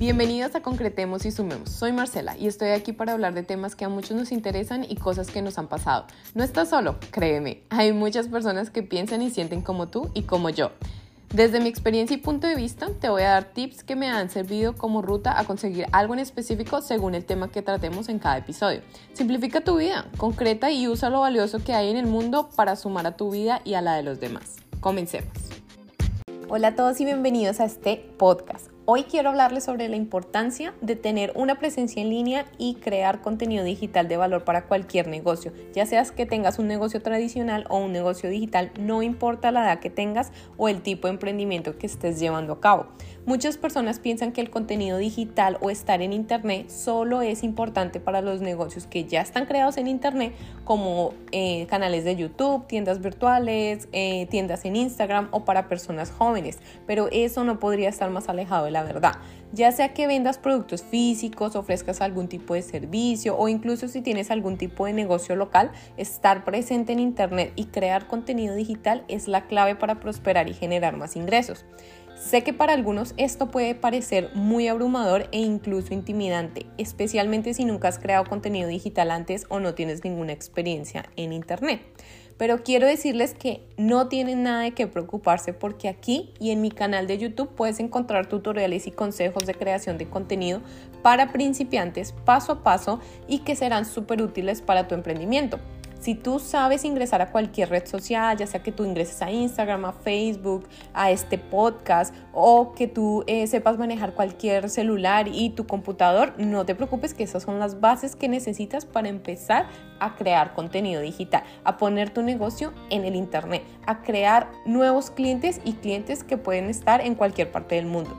Bienvenidos a Concretemos y Sumemos. Soy Marcela y estoy aquí para hablar de temas que a muchos nos interesan y cosas que nos han pasado. No estás solo, créeme. Hay muchas personas que piensan y sienten como tú y como yo. Desde mi experiencia y punto de vista, te voy a dar tips que me han servido como ruta a conseguir algo en específico según el tema que tratemos en cada episodio. Simplifica tu vida, concreta y usa lo valioso que hay en el mundo para sumar a tu vida y a la de los demás. Comencemos. Hola a todos y bienvenidos a este podcast. Hoy quiero hablarles sobre la importancia de tener una presencia en línea y crear contenido digital de valor para cualquier negocio, ya seas que tengas un negocio tradicional o un negocio digital, no importa la edad que tengas o el tipo de emprendimiento que estés llevando a cabo. Muchas personas piensan que el contenido digital o estar en Internet solo es importante para los negocios que ya están creados en Internet, como eh, canales de YouTube, tiendas virtuales, eh, tiendas en Instagram o para personas jóvenes, pero eso no podría estar más alejado de la verdad. Ya sea que vendas productos físicos, ofrezcas algún tipo de servicio o incluso si tienes algún tipo de negocio local, estar presente en Internet y crear contenido digital es la clave para prosperar y generar más ingresos. Sé que para algunos esto puede parecer muy abrumador e incluso intimidante, especialmente si nunca has creado contenido digital antes o no tienes ninguna experiencia en Internet. Pero quiero decirles que no tienen nada de qué preocuparse porque aquí y en mi canal de YouTube puedes encontrar tutoriales y consejos de creación de contenido para principiantes paso a paso y que serán súper útiles para tu emprendimiento. Si tú sabes ingresar a cualquier red social, ya sea que tú ingreses a Instagram, a Facebook, a este podcast o que tú eh, sepas manejar cualquier celular y tu computador, no te preocupes que esas son las bases que necesitas para empezar a crear contenido digital, a poner tu negocio en el Internet, a crear nuevos clientes y clientes que pueden estar en cualquier parte del mundo.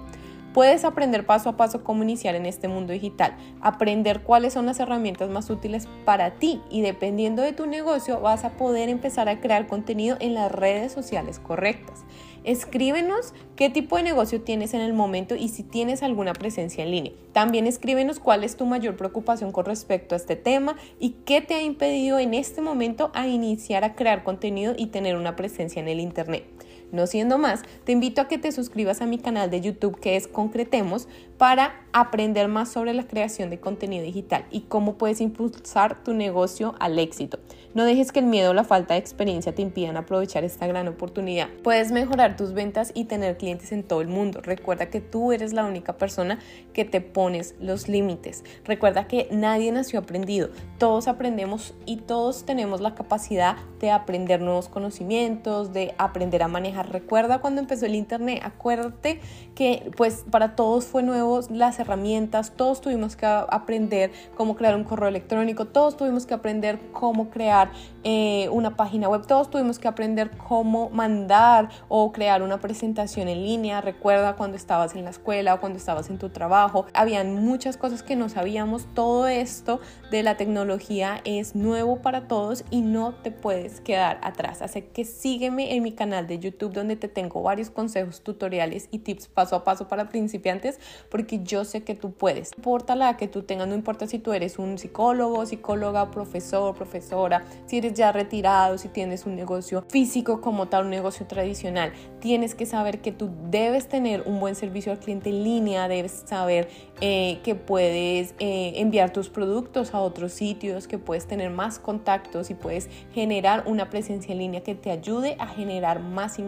Puedes aprender paso a paso cómo iniciar en este mundo digital, aprender cuáles son las herramientas más útiles para ti y dependiendo de tu negocio vas a poder empezar a crear contenido en las redes sociales correctas. Escríbenos qué tipo de negocio tienes en el momento y si tienes alguna presencia en línea. También escríbenos cuál es tu mayor preocupación con respecto a este tema y qué te ha impedido en este momento a iniciar a crear contenido y tener una presencia en el Internet. No siendo más, te invito a que te suscribas a mi canal de YouTube que es Concretemos para aprender más sobre la creación de contenido digital y cómo puedes impulsar tu negocio al éxito. No dejes que el miedo o la falta de experiencia te impidan aprovechar esta gran oportunidad. Puedes mejorar tus ventas y tener clientes en todo el mundo. Recuerda que tú eres la única persona que te pones los límites. Recuerda que nadie nació aprendido. Todos aprendemos y todos tenemos la capacidad de aprender nuevos conocimientos, de aprender a manejar Recuerda cuando empezó el Internet, acuérdate que pues para todos fue nuevo las herramientas, todos tuvimos que aprender cómo crear un correo electrónico, todos tuvimos que aprender cómo crear eh, una página web, todos tuvimos que aprender cómo mandar o crear una presentación en línea. Recuerda cuando estabas en la escuela o cuando estabas en tu trabajo, habían muchas cosas que no sabíamos. Todo esto de la tecnología es nuevo para todos y no te puedes quedar atrás. Así que sígueme en mi canal de YouTube donde te tengo varios consejos, tutoriales y tips paso a paso para principiantes porque yo sé que tú puedes. No importa la que tú tengas, no importa si tú eres un psicólogo, psicóloga, profesor, profesora, si eres ya retirado, si tienes un negocio físico como tal, un negocio tradicional, tienes que saber que tú debes tener un buen servicio al cliente en línea, debes saber eh, que puedes eh, enviar tus productos a otros sitios, que puedes tener más contactos y puedes generar una presencia en línea que te ayude a generar más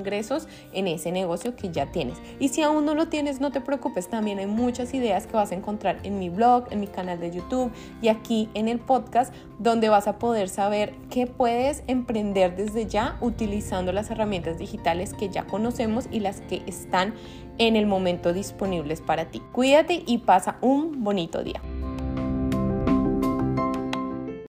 en ese negocio que ya tienes. Y si aún no lo tienes, no te preocupes, también hay muchas ideas que vas a encontrar en mi blog, en mi canal de YouTube y aquí en el podcast, donde vas a poder saber qué puedes emprender desde ya utilizando las herramientas digitales que ya conocemos y las que están en el momento disponibles para ti. Cuídate y pasa un bonito día.